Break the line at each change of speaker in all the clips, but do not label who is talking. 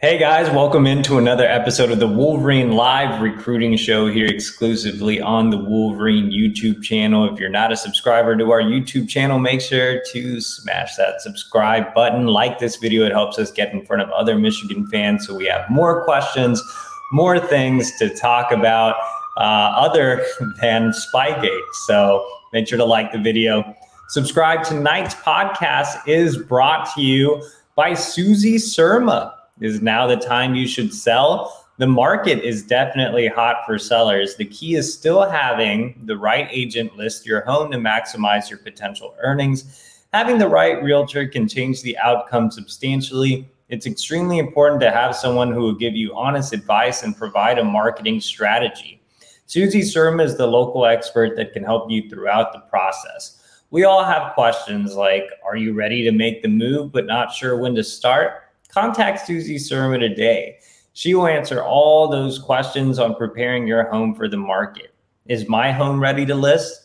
Hey guys, welcome into another episode of the Wolverine Live Recruiting Show here exclusively on the Wolverine YouTube channel. If you're not a subscriber to our YouTube channel, make sure to smash that subscribe button. Like this video, it helps us get in front of other Michigan fans so we have more questions, more things to talk about uh, other than Spygate. So make sure to like the video. Subscribe. Tonight's podcast is brought to you by Suzy Surma is now the time you should sell. The market is definitely hot for sellers. The key is still having the right agent list your home to maximize your potential earnings. Having the right realtor can change the outcome substantially. It's extremely important to have someone who will give you honest advice and provide a marketing strategy. Suzy Surma is the local expert that can help you throughout the process. We all have questions like Are you ready to make the move but not sure when to start? Contact Suzy Surma today. She will answer all those questions on preparing your home for the market. Is my home ready to list?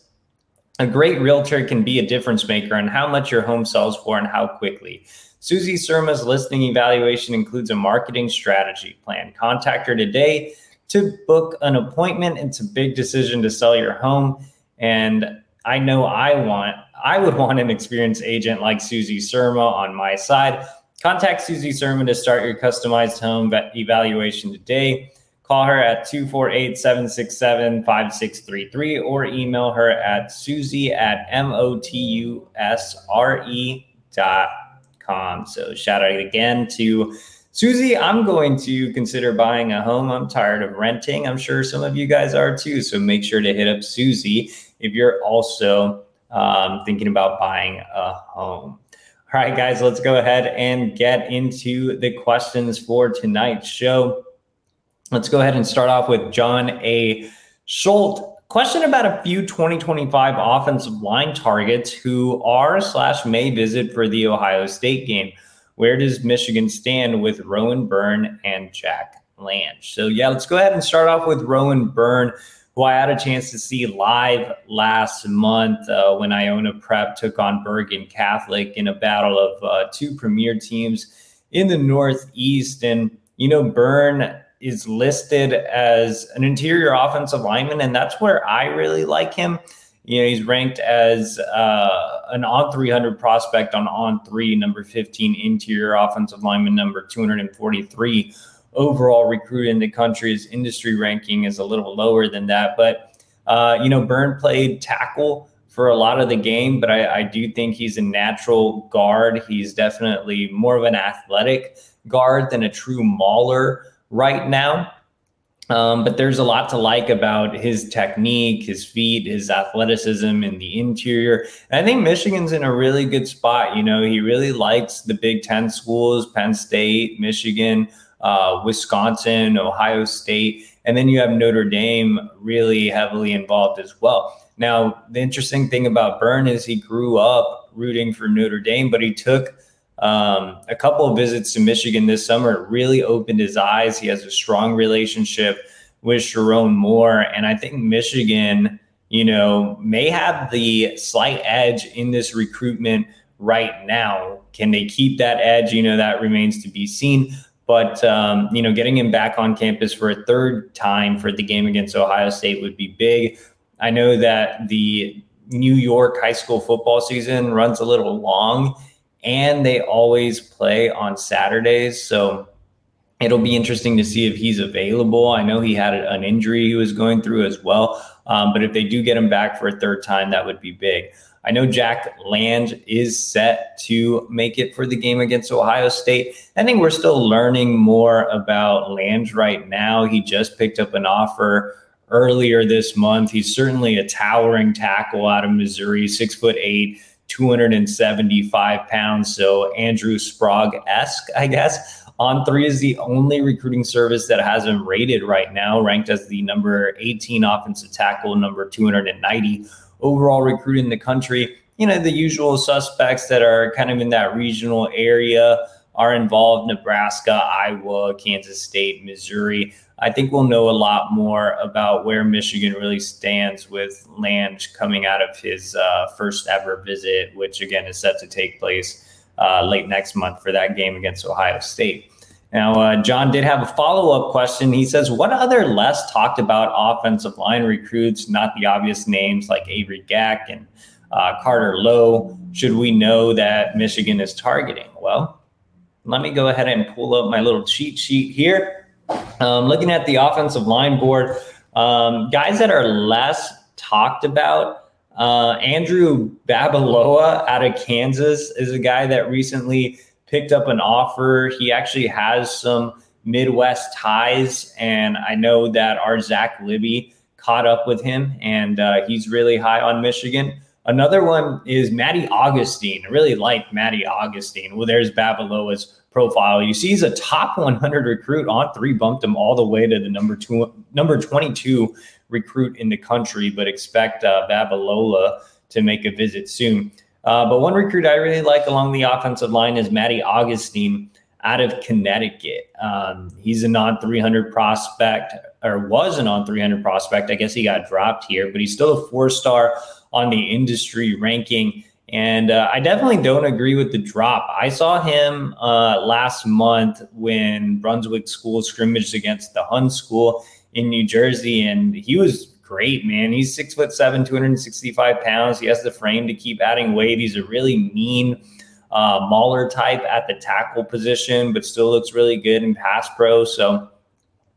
A great realtor can be a difference maker on how much your home sells for and how quickly. Suzy Surma's listing evaluation includes a marketing strategy plan. Contact her today to book an appointment. It's a big decision to sell your home. And I know I want, I would want an experienced agent like Susie Surma on my side. Contact Suzy Surma to start your customized home evaluation today. Call her at 248 767 5633 or email her at suzy at motusre dot com. So shout out again to Suzy. I'm going to consider buying a home. I'm tired of renting. I'm sure some of you guys are too. So make sure to hit up Suzy if you're also um, thinking about buying a home. All right, guys, let's go ahead and get into the questions for tonight's show. Let's go ahead and start off with John A. Schultz. Question about a few 2025 offensive line targets who are slash may visit for the Ohio State game. Where does Michigan stand with Rowan Byrne and Jack Lange? So, yeah, let's go ahead and start off with Rowan Byrne who I had a chance to see live last month uh, when Iona Prep took on Bergen Catholic in a battle of uh, two premier teams in the Northeast. And, you know, Byrne is listed as an interior offensive lineman, and that's where I really like him. You know, he's ranked as uh, an on 300 prospect on on three, number 15 interior offensive lineman, number 243 overall recruit in the country's industry ranking is a little lower than that. But, uh, you know, Byrne played tackle for a lot of the game, but I, I, do think he's a natural guard. He's definitely more of an athletic guard than a true mauler right now. Um, but there's a lot to like about his technique, his feet, his athleticism in the interior. And I think Michigan's in a really good spot. You know, he really likes the Big Ten schools, Penn State, Michigan uh, Wisconsin, Ohio State, and then you have Notre Dame really heavily involved as well. Now, the interesting thing about Byrne is he grew up rooting for Notre Dame, but he took um, a couple of visits to Michigan this summer. It really opened his eyes. He has a strong relationship with Sherrone Moore, and I think Michigan, you know, may have the slight edge in this recruitment right now. Can they keep that edge? You know, that remains to be seen. But um, you know, getting him back on campus for a third time for the game against Ohio State would be big. I know that the New York high school football season runs a little long, and they always play on Saturdays, so it'll be interesting to see if he's available. I know he had an injury he was going through as well, um, but if they do get him back for a third time, that would be big. I know Jack Lange is set to make it for the game against Ohio State. I think we're still learning more about Lange right now. He just picked up an offer earlier this month. He's certainly a towering tackle out of Missouri, six foot eight. 275 pounds. So Andrew Sprague esque, I guess, On three is the only recruiting service that has him rated right now, ranked as the number 18 offensive tackle, number 290 overall recruit in the country. You know, the usual suspects that are kind of in that regional area are involved Nebraska, Iowa, Kansas State, Missouri. I think we'll know a lot more about where Michigan really stands with Land coming out of his uh, first ever visit, which again is set to take place uh, late next month for that game against Ohio State. Now, uh, John did have a follow up question. He says, What other less talked about offensive line recruits, not the obvious names like Avery Gach and uh, Carter Lowe, should we know that Michigan is targeting? Well, let me go ahead and pull up my little cheat sheet here. Um, looking at the offensive line board, um, guys that are less talked about. Uh, Andrew Babalola out of Kansas is a guy that recently picked up an offer. He actually has some Midwest ties, and I know that our Zach Libby caught up with him, and uh, he's really high on Michigan. Another one is Matty Augustine. I really like Matty Augustine. Well, there's Babalola's profile. You see, he's a top 100 recruit on three, bumped him all the way to the number two, number 22 recruit in the country. But expect uh, Babalola to make a visit soon. Uh, but one recruit I really like along the offensive line is Matty Augustine out of Connecticut. Um, he's a non 300 prospect, or was a non 300 prospect. I guess he got dropped here, but he's still a four star on the industry ranking. And uh, I definitely don't agree with the drop. I saw him uh, last month when Brunswick School scrimmaged against the Hun School in New Jersey, and he was great, man. He's six foot seven, 265 pounds. He has the frame to keep adding weight. He's a really mean uh, Mauler type at the tackle position, but still looks really good in pass pro. So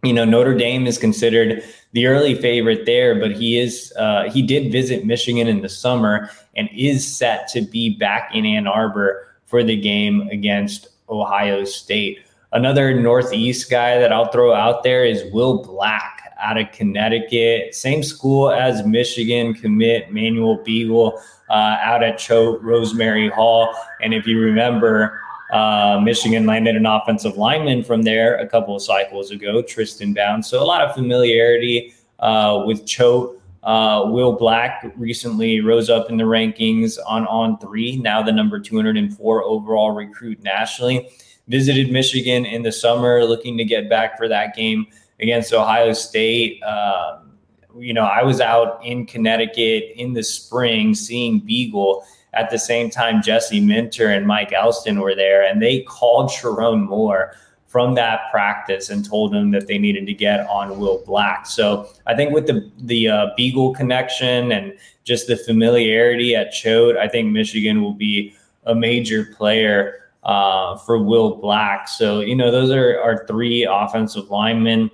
you know Notre Dame is considered the early favorite there, but he is uh, he did visit Michigan in the summer and is set to be back in Ann Arbor for the game against Ohio State. Another Northeast guy that I'll throw out there is Will Black out of Connecticut, same school as Michigan commit Manuel Beigel uh, out at Choate Rosemary Hall. And if you remember, uh, Michigan landed an offensive lineman from there a couple of cycles ago, Tristan Bounds. So a lot of familiarity uh, with Choate. Uh, Will Black recently rose up in the rankings on on three, now the number 204 overall recruit nationally. Visited Michigan in the summer, looking to get back for that game against Ohio State. Um, you know, I was out in Connecticut in the spring seeing Beigel at the same time, Jesse Minter and Mike Elston were there, and they called Sherrone Moore from that practice and told him that they needed to get on Will Black. So I think with the the uh, Beigel connection and just the familiarity at Choate, I think Michigan will be a major player uh, for Will Black. So you know those are our three offensive linemen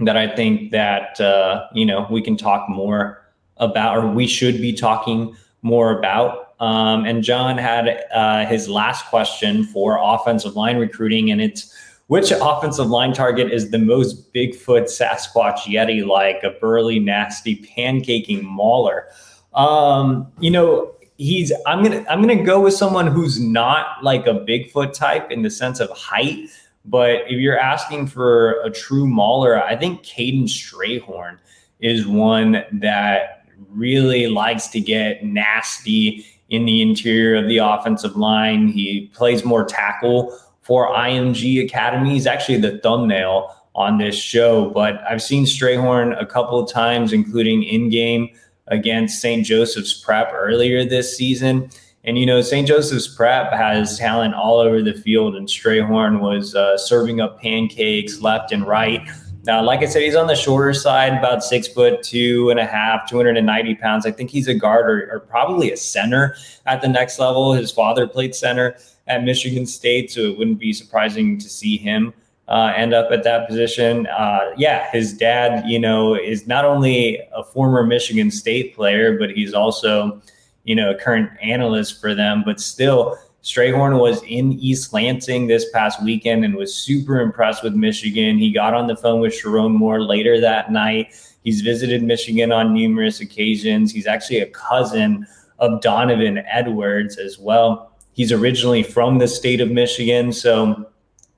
that I think that uh, you know we can talk more about, or we should be talking more about. Um, and John had uh, his last question for offensive line recruiting, and it's which offensive line target is the most Bigfoot Sasquatch Yeti like, a burly, nasty, pancaking mauler? Um, you know, he's I'm gonna I'm gonna go with someone who's not like a Bigfoot type in the sense of height. But if you're asking for a true mauler, I think Caden Strayhorn is one that really likes to get nasty in the interior of the offensive line. He plays more tackle for IMG Academy. He's actually the thumbnail on this show, but I've seen Strayhorn a couple of times, including in game against St. Joseph's Prep earlier this season. And you know, St. Joseph's Prep has talent all over the field, and Strayhorn was uh, serving up pancakes left and right now, like I said, he's on the shorter side, about six foot two and a half, 290 pounds. I think he's a guard or, or, probably a center at the next level. His father played center at Michigan State, so it wouldn't be surprising to see him uh, end up at that position. Uh, yeah, his dad, you know, is not only a former Michigan State player, but he's also, you know, a current analyst for them, but still Strayhorn was in East Lansing this past weekend and was super impressed with Michigan. He got on the phone with Sherrone Moore later that night. He's visited Michigan on numerous occasions. He's actually a cousin of Donovan Edwards as well. He's originally from the state of Michigan. So,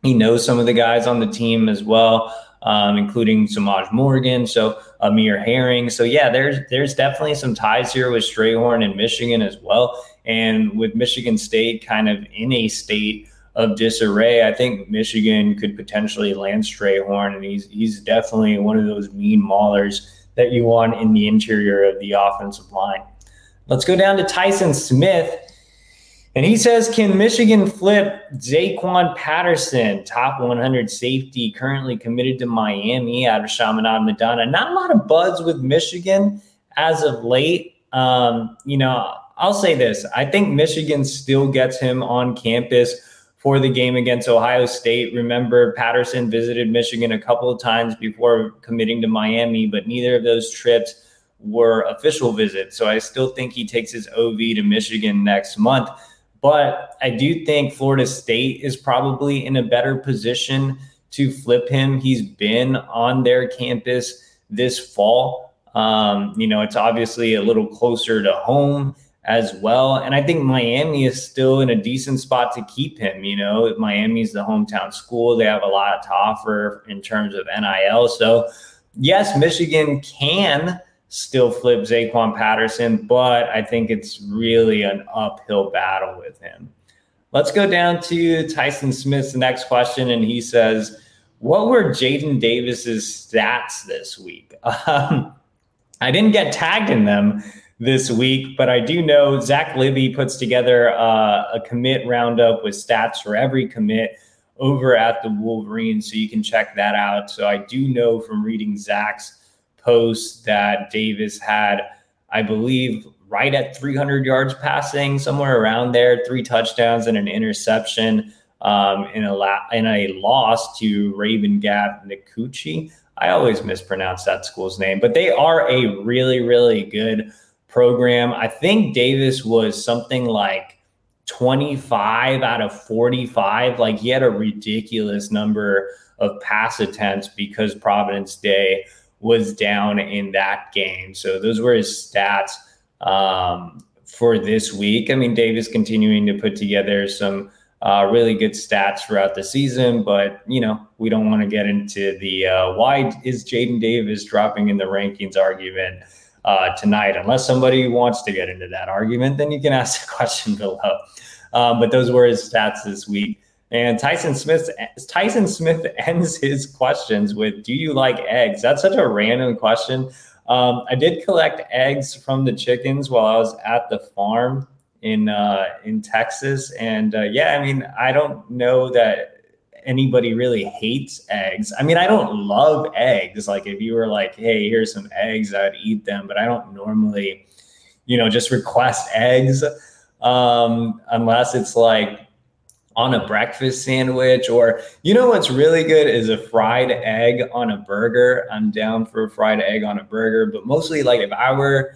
He knows some of the guys on the team as well, um, including Semaj Morgan. So Amir Herring. So yeah, there's there's definitely some ties here with Strayhorn and Michigan as well. And with Michigan State kind of in a state of disarray, I think Michigan could potentially land Strayhorn, and he's he's definitely one of those mean maulers that you want in the interior of the offensive line. Let's go down to Tyson Smith. And he says, Can Michigan flip Zaquan Patterson, top 100 safety, currently committed to Miami out of Chaminade Madonna? Not a lot of buzz with Michigan as of late. Um, you know, I'll say this I think Michigan still gets him on campus for the game against Ohio State. Remember, Patterson visited Michigan a couple of times before committing to Miami, but neither of those trips were official visits. So I still think he takes his OV to Michigan next month. But I do think Florida State is probably in a better position to flip him. He's been on their campus this fall. Um, you know, it's obviously a little closer to home as well. And I think Miami is still in a decent spot to keep him. You know, Miami's the hometown school. They have a lot to offer in terms of NIL. So, yes, Michigan can still flip Zaquan Patterson, but I think it's really an uphill battle with him. Let's go down to Tyson Smith's next question, and he says, "What were Jadyn Davis's stats this week?" Um, I didn't get tagged in them this week, but I do know Zach Libby puts together uh, a commit roundup with stats for every commit over at the Wolverines, so you can check that out. So I do know from reading Zach's post that Davis had, I believe, right at 300 yards passing, somewhere around there, three touchdowns and an interception um, in a la- in a loss to Raven Gap Nikuchi. I always mispronounce that school's name, but they are a really, really good program. I think Davis was something like 25 out of 45. Like he had a ridiculous number of pass attempts because Providence Day was down in that game. So those were his stats um, for this week. I mean, Davis continuing to put together some uh, really good stats throughout the season, but you know we don't want to get into the uh, why is Jadyn Davis dropping in the rankings argument uh, tonight. Unless somebody wants to get into that argument, then you can ask the question below. Um, but those were his stats this week. And Tyson Smith Tyson Smith ends his questions with, "Do you like eggs?" That's such a random question. Um, I did collect eggs from the chickens while I was at the farm in uh, in Texas, and uh, yeah, I mean, I don't know that anybody really hates eggs. I mean, I don't love eggs. Like, if you were like, "Hey, here's some eggs," I'd eat them, but I don't normally, you know, just request eggs um, unless it's like on a breakfast sandwich or you know what's really good is a fried egg on a burger. I'm down for a fried egg on a burger but mostly like if i were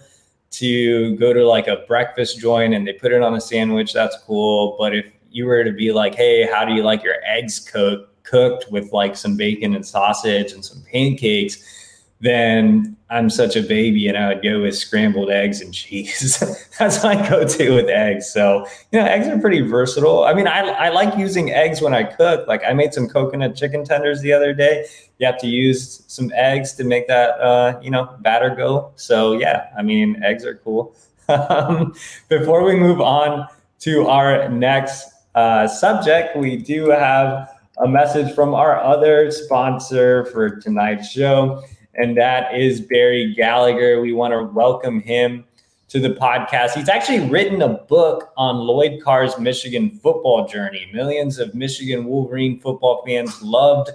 to go to like a breakfast joint and they put it on a sandwich that's cool. But if you were to be like hey how do you like your eggs cooked cooked with like some bacon and sausage and some pancakes then I'm such a baby and I would go with scrambled eggs and cheese. That's my go-to with eggs. So, you know, eggs are pretty versatile. I mean, I, I like using eggs when I cook. Like I made some coconut chicken tenders the other day. You have to use some eggs to make that, uh, you know, batter go. So yeah, I mean, eggs are cool. Um, before we move on to our next uh, subject, we do have a message from our other sponsor for tonight's show and that is Barry Gallagher. We want to welcome him to the podcast. He's actually written a book on Lloyd Carr's Michigan football journey. Millions of Michigan Wolverine football fans loved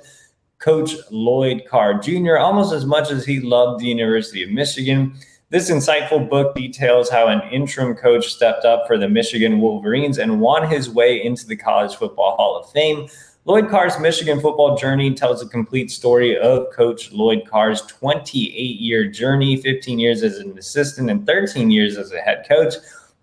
Coach Lloyd Carr Jr. almost as much as he loved the University of Michigan. This insightful book details how an interim coach stepped up for the Michigan Wolverines and won his way into the College Football Hall of Fame. Lloyd Carr's Michigan football journey tells a complete story of Coach Lloyd Carr's 28 year journey, 15 years as an assistant and 13 years as a head coach,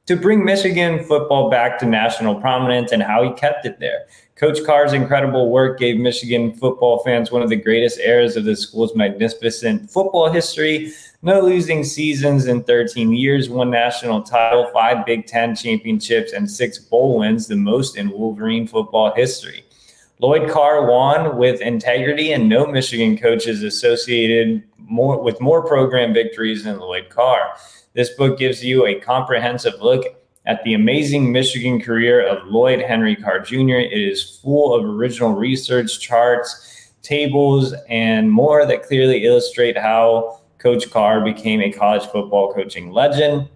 to bring Michigan football back to national prominence and how he kept it there. Coach Carr's incredible work gave Michigan football fans one of the greatest eras of the school's magnificent football history. No losing seasons in 13 years, one national title, five Big Ten championships, and six bowl wins, the most in Wolverine football history. Lloyd Carr won with integrity, and no Michigan coach is associated more with more program victories than Lloyd Carr. This book gives you a comprehensive look at the amazing Michigan career of Lloyd Henry Carr Jr. It is full of original research, charts, tables, and more that clearly illustrate how Coach Carr became a college football coaching legend.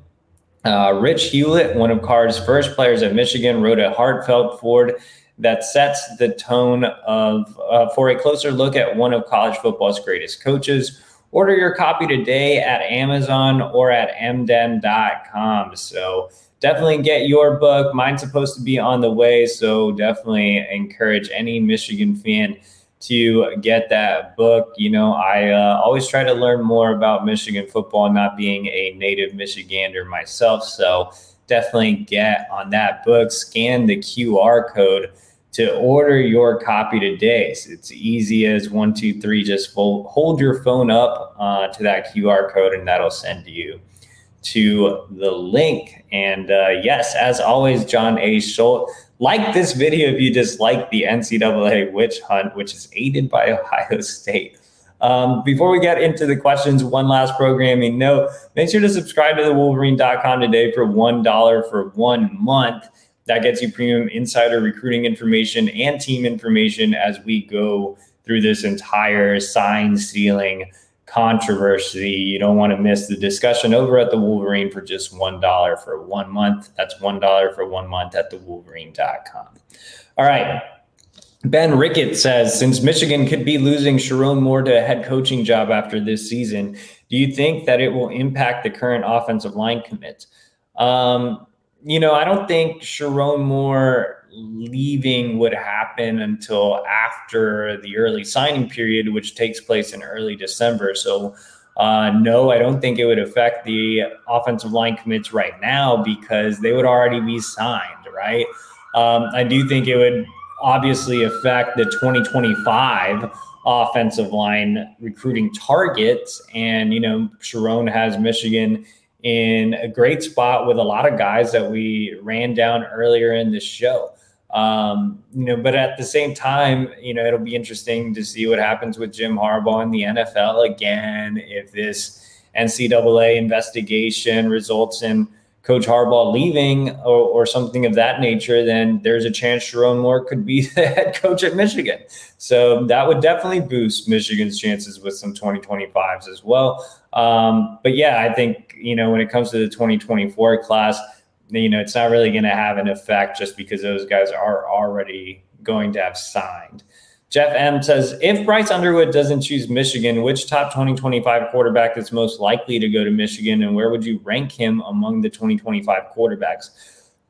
Uh, Rich Hewlett, one of Carr's first players at Michigan, wrote a heartfelt foreword that sets the tone of uh, for a closer look at one of college football's greatest coaches. Order your copy today at Amazon or at mden.com. So definitely get your book. Mine's supposed to be on the way, so definitely encourage any Michigan fan to get that book. You know, I uh, always try to learn more about Michigan football, not being a native Michigander myself. So definitely get on that book, scan the QR code to order your copy today. So it's easy as one, two, three. Just hold your phone up uh, to that QR code, and that'll send you to the link. And uh, yes, as always, John A. Schultz like this video if you just like the NCAA witch hunt, which is aided by Ohio State. Um, before we get into the questions, one last programming note make sure to subscribe to the Wolverine.com today for $1 for one month. That gets you premium insider recruiting information and team information as we go through this entire sign stealing controversy. You don't want to miss the discussion over at the Wolverine for just $1 for one month. That's $1 for one month at thewolverine.com. All right. Ben Rickett says, since Michigan could be losing Sherrone Moore to a head coaching job after this season, do you think that it will impact the current offensive line commit? Um, you know, I don't think Sherrone Moore leaving would happen until after the early signing period, which takes place in early December. So, uh, no, I don't think it would affect the offensive line commits right now because they would already be signed, right? Um, I do think it would obviously affect the 2025 offensive line recruiting targets. And, you know, Sherrone has Michigan in a great spot with a lot of guys that we ran down earlier in the show. Um, you know, but at the same time, you know, it'll be interesting to see what happens with Jim Harbaugh in the NFL again. If this NCAA investigation results in Coach Harbaugh leaving or, or something of that nature, then there's a chance Sherrone Moore could be the head coach at Michigan. So that would definitely boost Michigan's chances with some 2025s as well. Um, but yeah, I think, you know, when it comes to the 2024 class, you know, it's not really going to have an effect just because those guys are already going to have signed. Jeff M says, if Bryce Underwood doesn't choose Michigan, which top 2025 quarterback is most likely to go to Michigan, and where would you rank him among the 2025 quarterbacks?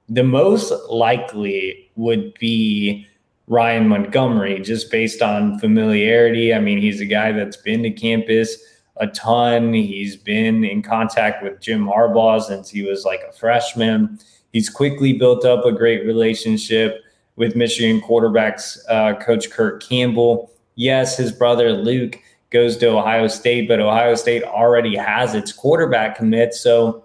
The most likely would be Ryan Montgomery, just based on familiarity. I mean, he's a guy that's been to campus a ton. He's been in contact with Jim Harbaugh since he was like a freshman. He's quickly built up a great relationship with Michigan quarterbacks uh, coach Kirk Campbell. Yes, his brother Luke goes to Ohio State, but Ohio State already has its quarterback commit. So,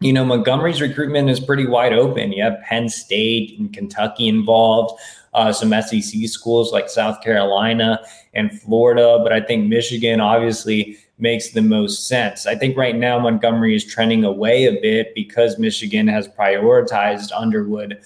you know, Montgomery's recruitment is pretty wide open. You have Penn State and Kentucky involved, uh, some SEC schools like South Carolina and Florida. But I think Michigan, obviously, makes the most sense. I think right now Montgomery is trending away a bit because Michigan has prioritized Underwood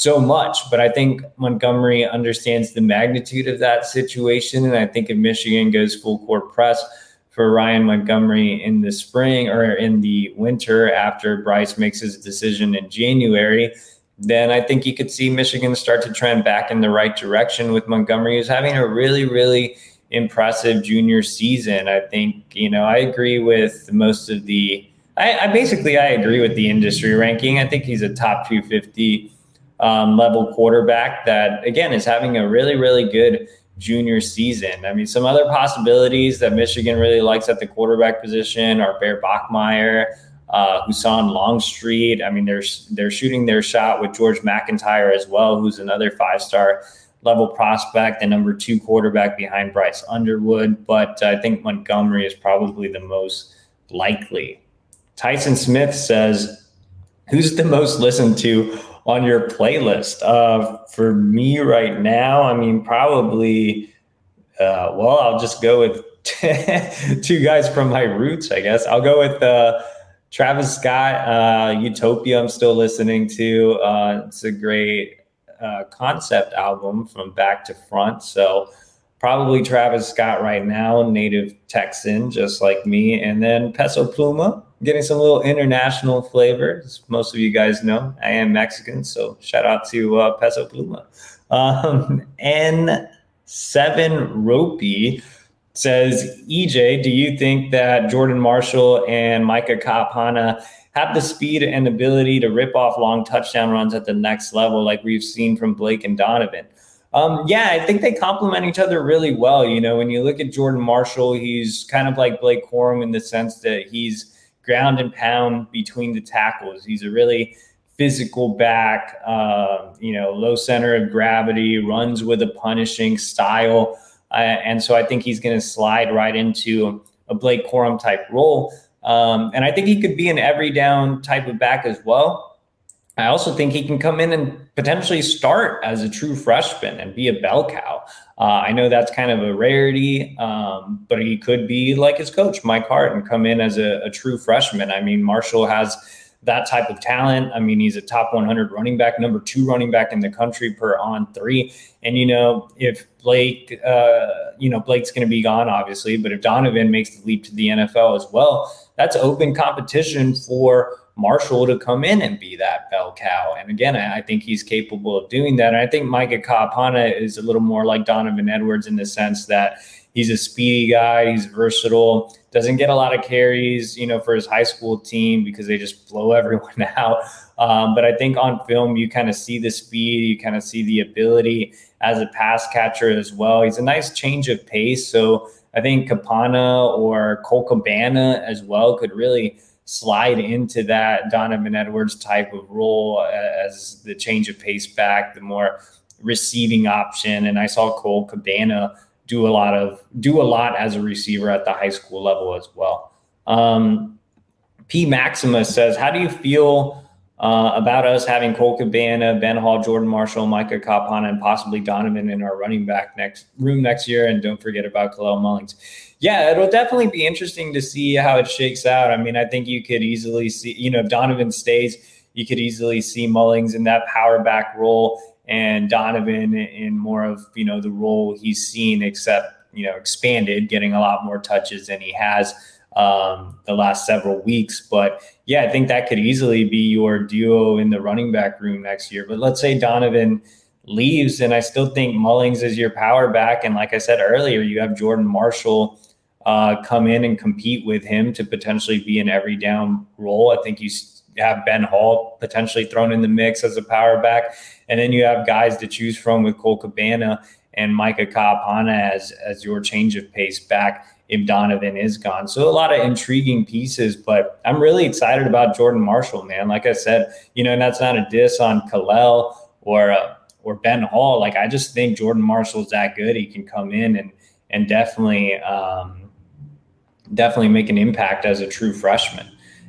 so much. But I think Montgomery understands the magnitude of that situation. And I think if Michigan goes full court press for Ryan Montgomery in the spring or in the winter after Bryce makes his decision in January, then I think you could see Michigan start to trend back in the right direction with Montgomery, who's having a really, really impressive junior season. I think, you know, I agree with most of the, I, I basically, I agree with the industry ranking. I think he's a top 250 um, level quarterback that, again, is having a really, really good junior season. I mean, some other possibilities that Michigan really likes at the quarterback position are Bear Bachmeier, uh, Longstreet. I mean, they're they're shooting their shot with George MacIntyre as well, who's another five star level prospect, the number two quarterback behind Bryce Underwood. But I think Montgomery is probably the most likely. Tyson Smith says, Who's the most listened to on your playlist? Uh, for me right now, I mean, probably. Uh, well, I'll just go with two guys from my roots, I guess. I'll go with uh, Travis Scott, uh, Utopia. I'm still listening to. Uh, it's a great uh, concept album from back to front. So probably Travis Scott right now, native Texan, just like me, and then Peso Pluma, getting some little international flavor. Most of you guys know, I am Mexican, so shout out to uh, Peso Pluma. Um, N7 Ropey says, EJ, do you think that Jordan Marshall and Micah Kaapana have the speed and ability to rip off long touchdown runs at the next level, like we've seen from Blake and Donovan? Um, yeah, I think they complement each other really well. You know, when you look at Jordan Marshall, he's kind of like Blake Corum in the sense that he's ground and pound between the tackles. He's a really physical back, uh, you know, low center of gravity, runs with a punishing style. Uh, and so I think he's going to slide right into a Blake Corum type role. Um, and I think he could be an every down type of back as well. I also think he can come in and potentially start as a true freshman and be a bell cow. Uh, I know that's kind of a rarity, um, but he could be like his coach, Mike Hart, and come in as a, a, true freshman. I mean, Marshall has that type of talent. I mean, he's a top 100 running back, number two running back in the country per on three. And, you know, if Blake, uh, you know, Blake's going to be gone, obviously, but if Donovan makes the leap to the NFL as well, that's open competition for Marshall to come in and be that bell cow. And again, I think he's capable of doing that. And I think Micah Kaapana is a little more like Donovan Edwards in the sense that he's a speedy guy, he's versatile, doesn't get a lot of carries, you know, for his high school team because they just blow everyone out. Um, but I think on film, you kind of see the speed, you kind of see the ability as a pass catcher as well. He's a nice change of pace. So I think Kaapana or Cole Cabana as well could really slide into that Donovan Edwards type of role as the change of pace back, the more receiving option. And I saw Cole Cabana do a lot of do a lot as a receiver at the high school level as well. Um, P Maximus says, "How do you feel uh, about us having Cole Cabana, Ben Hall, Jordan Marshall, Micah Kaapana, and possibly Donovan in our running back next room next year. And don't forget about Kalel Mullings. Yeah, it'll definitely be interesting to see how it shakes out. I mean, I think you could easily see, you know, if Donovan stays, you could easily see Mullings in that power back role and Donovan in more of, you know, the role he's seen, except, you know, expanded, getting a lot more touches than he has um, the last several weeks. But yeah, I think that could easily be your duo in the running back room next year. But let's say Donovan leaves, and I still think Mullings is your power back. And like I said earlier, you have Jordan Marshall uh, come in and compete with him to potentially be an every down role. I think you have Ben Hall potentially thrown in the mix as a power back. And then you have guys to choose from with Cole Cabana and Micah Kaapana as, as your change of pace back if Donovan is gone. So a lot of intriguing pieces, but I'm really excited about Jordan Marshall, man. Like I said, you know, and that's not a diss on Kalel or uh, or Ben Hall. Like I just think Jordan Marshall's that good. He can come in and and definitely um, definitely make an impact as a true freshman.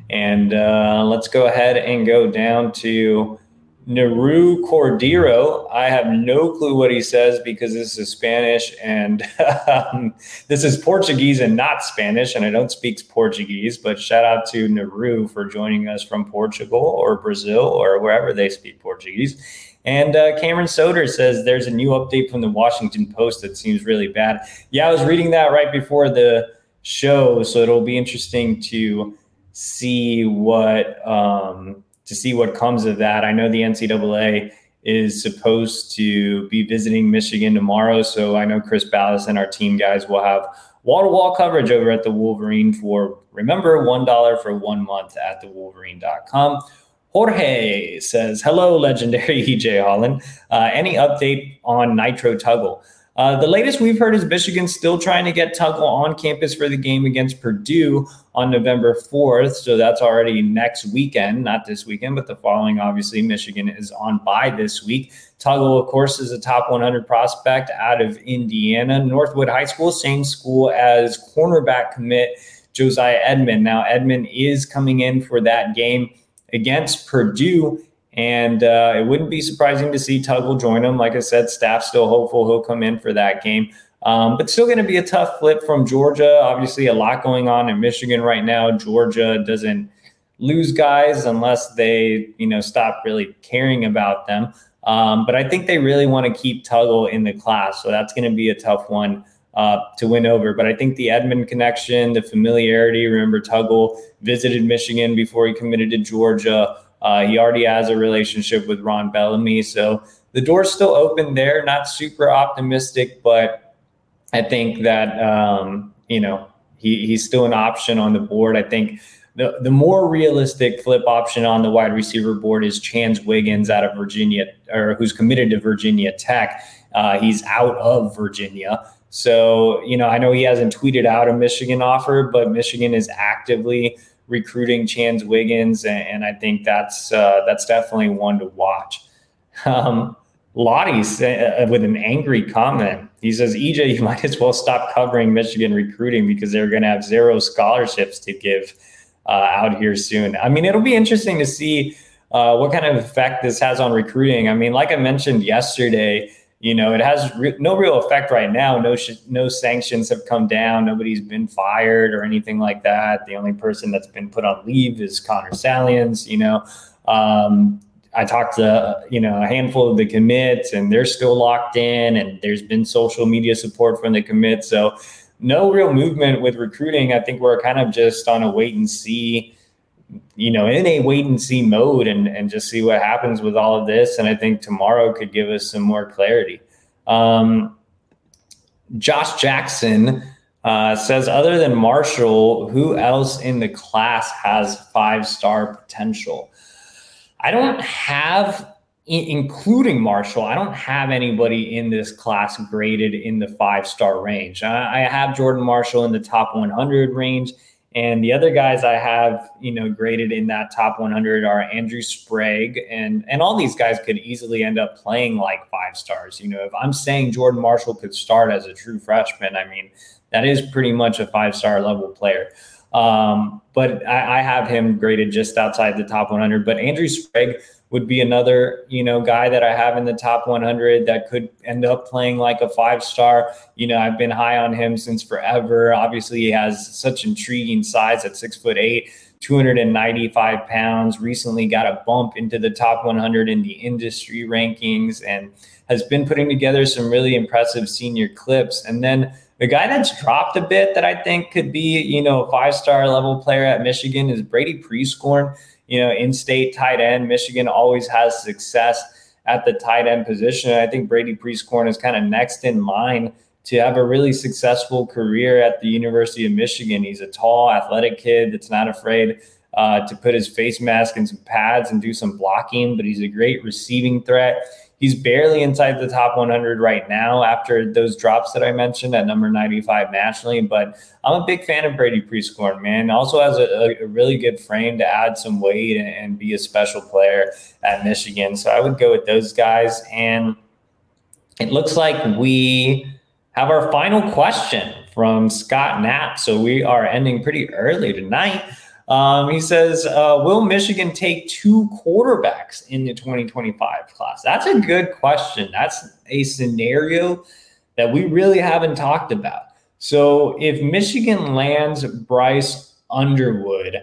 And uh, let's go ahead and go down to Naru Cordero. I have no clue what he says because this is Spanish and um, this is Portuguese and not Spanish, and I don't speak Portuguese. But shout out to Naru for joining us from Portugal or Brazil or wherever they speak Portuguese. And uh, Cameron Soder says there's a new update from the Washington Post that seems really bad. Yeah, I was reading that right before the show, so it'll be interesting to see what. Um, to see what comes of that. I know the NCAA is supposed to be visiting Michigan tomorrow. So I know Chris Balas and our team guys will have wall to wall coverage over at the Wolverine for, remember, $1 for one month at thewolverine.com. Jorge says, Hello, legendary EJ Holland. Uh, any update on Nitro Tuggle? Uh, the latest we've heard is Michigan still trying to get Tuggle on campus for the game against Purdue on November 4th. So that's already next weekend, not this weekend, but the following. Obviously, Michigan is on bye this week. Tuggle, of course, is a top 100 prospect out of Indiana. Northwood High School, same school as cornerback commit Josiah Edmond. Now, Edmond is coming in for that game against Purdue And uh, it wouldn't be surprising to see Tuggle join him. Like I said, staff still hopeful he'll come in for that game. Um, but still going to be a tough flip from Georgia. Obviously, a lot going on in Michigan right now. Georgia doesn't lose guys unless they, you know, stop really caring about them. Um, but I think they really want to keep Tuggle in the class, so that's going to be a tough one uh, to win over. But I think the Edmond connection, the familiarity. Remember, Tuggle visited Michigan before he committed to Georgia. Uh, he already has a relationship with Ron Bellamy, so the door's still open there. Not super optimistic, but I think that um, you know he, he's still an option on the board. I think the, the more realistic flip option on the wide receiver board is Chance Wiggins out of Virginia, or who's committed to Virginia Tech. Uh, he's out of Virginia. So, you know, I know he hasn't tweeted out a Michigan offer, but Michigan is actively recruiting Chance Wiggins, and, and I think that's uh, that's definitely one to watch. Um, Lottie uh, with an angry comment. He says, "EJ, you might as well stop covering Michigan recruiting because they're going to have zero scholarships to give." uh, out here soon. I mean, it'll be interesting to see uh, what kind of effect this has on recruiting. I mean, like I mentioned yesterday, you know, it has re- no real effect right now. No, sh- no sanctions have come down. Nobody's been fired or anything like that. The only person that's been put on leave is Connor Stalions. You know, um, I talked to you know a handful of the commits, and they're still locked in. And there's been social media support from the commits. So no real movement with recruiting. I think we're kind of just on a wait and see, you know, in a wait and see mode and, and just see what happens with all of this. And I think tomorrow could give us some more clarity. Um, Josh Jackson uh, says, other than Marshall, who else in the class has five star potential? I don't have including Marshall, I don't have anybody in this class graded in the five star range. I have Jordan Marshall in the top 100 range. And the other guys I have, you know, graded in that top 100 are Andrew Sprague, and and all these guys could easily end up playing like five stars. You know, if I'm saying Jordan Marshall could start as a true freshman, I mean that is pretty much a five star level player. Um, but I, I have him graded just outside the top 100. But Andrew Sprague would be another, you know, guy that I have in the top 100 that could end up playing like a five star. You know, I've been high on him since forever. Obviously, he has such intriguing size at six foot eight. 295 pounds, recently got a bump into the top 100 in the industry rankings and has been putting together some really impressive senior clips. And then the guy that's dropped a bit that I think could be, you know, a five star level player at Michigan is Brady Prieskorn you know, in-state tight end. Michigan always has success at the tight end position. I think Brady Prieskorn is kind of next in line to have a really successful career at the University of Michigan. He's a tall, athletic kid that's not afraid uh, to put his face mask and some pads and do some blocking, but he's a great receiving threat. He's barely inside the top 100 right now after those drops that I mentioned at number 95 nationally. But I'm a big fan of Brady Prieskorn, man. Also has a, a, really good frame to add some weight and, and be a special player at Michigan. So I would go with those guys. And it looks like we have our final question from Scott Knapp. So we are ending pretty early tonight. Um, he says, uh, Will Michigan take two quarterbacks in the 2025 class? That's a good question. That's a scenario that we really haven't talked about. So if Michigan lands Bryce Underwood,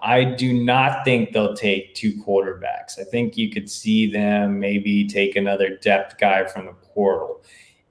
I do not think they'll take two quarterbacks. I think you could see them maybe take another depth guy from the portal.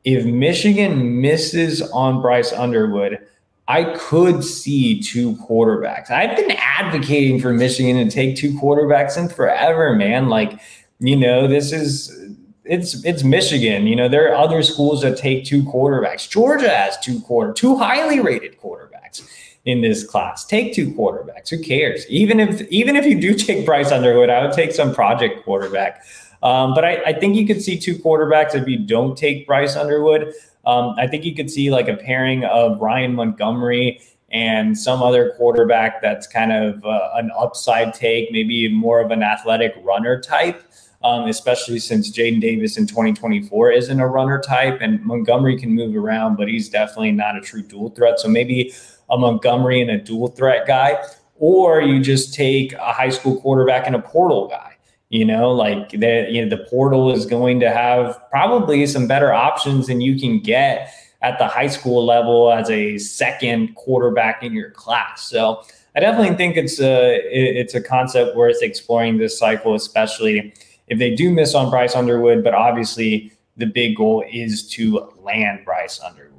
If Michigan misses on Bryce Underwood, I could see two quarterbacks. I've been advocating for Michigan to take two quarterbacks in forever, man. Like, you know, this is it's it's Michigan. You know, there are other schools that take two quarterbacks. Georgia has two quarter, two highly rated quarterbacks in this class. Take two quarterbacks. Who cares? Even if even if you do take Bryce Underwood, I would take some project quarterback. Um, but I, I think you could see two quarterbacks if you don't take Bryce Underwood. Um, I think you could see like a pairing of Ryan Montgomery and some other quarterback that's kind of uh, an upside take, maybe more of an athletic runner type. Um, especially since Jadyn Davis in 2024 isn't a runner type, and Montgomery can move around, but he's definitely not a true dual threat. So maybe a Montgomery and a dual threat guy, or you just take a high school quarterback and a portal guy You know, like the you know the portal is going to have probably some better options than you can get at the high school level as a second quarterback in your class. So I definitely think it's a it's a concept worth exploring this cycle, especially if they do miss on Bryce Underwood. But obviously, the big goal is to land Bryce Underwood.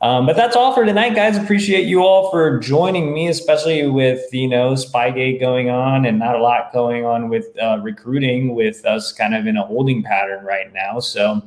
Um, but that's all for tonight, guys. Appreciate you all for joining me, especially with you know Spygate going on and not a lot going on with uh, recruiting, with us kind of in a holding pattern right now. So,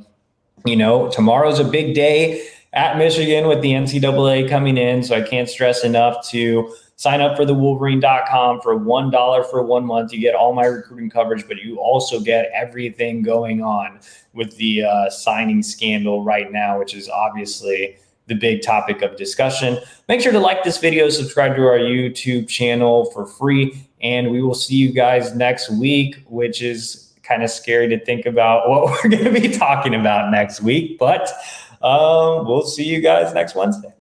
you know, tomorrow's a big day at Michigan with the NCAA coming in. So I can't stress enough to sign up for the wolverine.com for $1 for one month. You get all my recruiting coverage, but you also get everything going on with the uh, signing scandal right now, which is obviously the big topic of discussion. Make sure to like this video, subscribe to our YouTube channel for free, and we will see you guys next week, which is kind of scary to think about what we're going to be talking about next week, but um, we'll see you guys next Wednesday.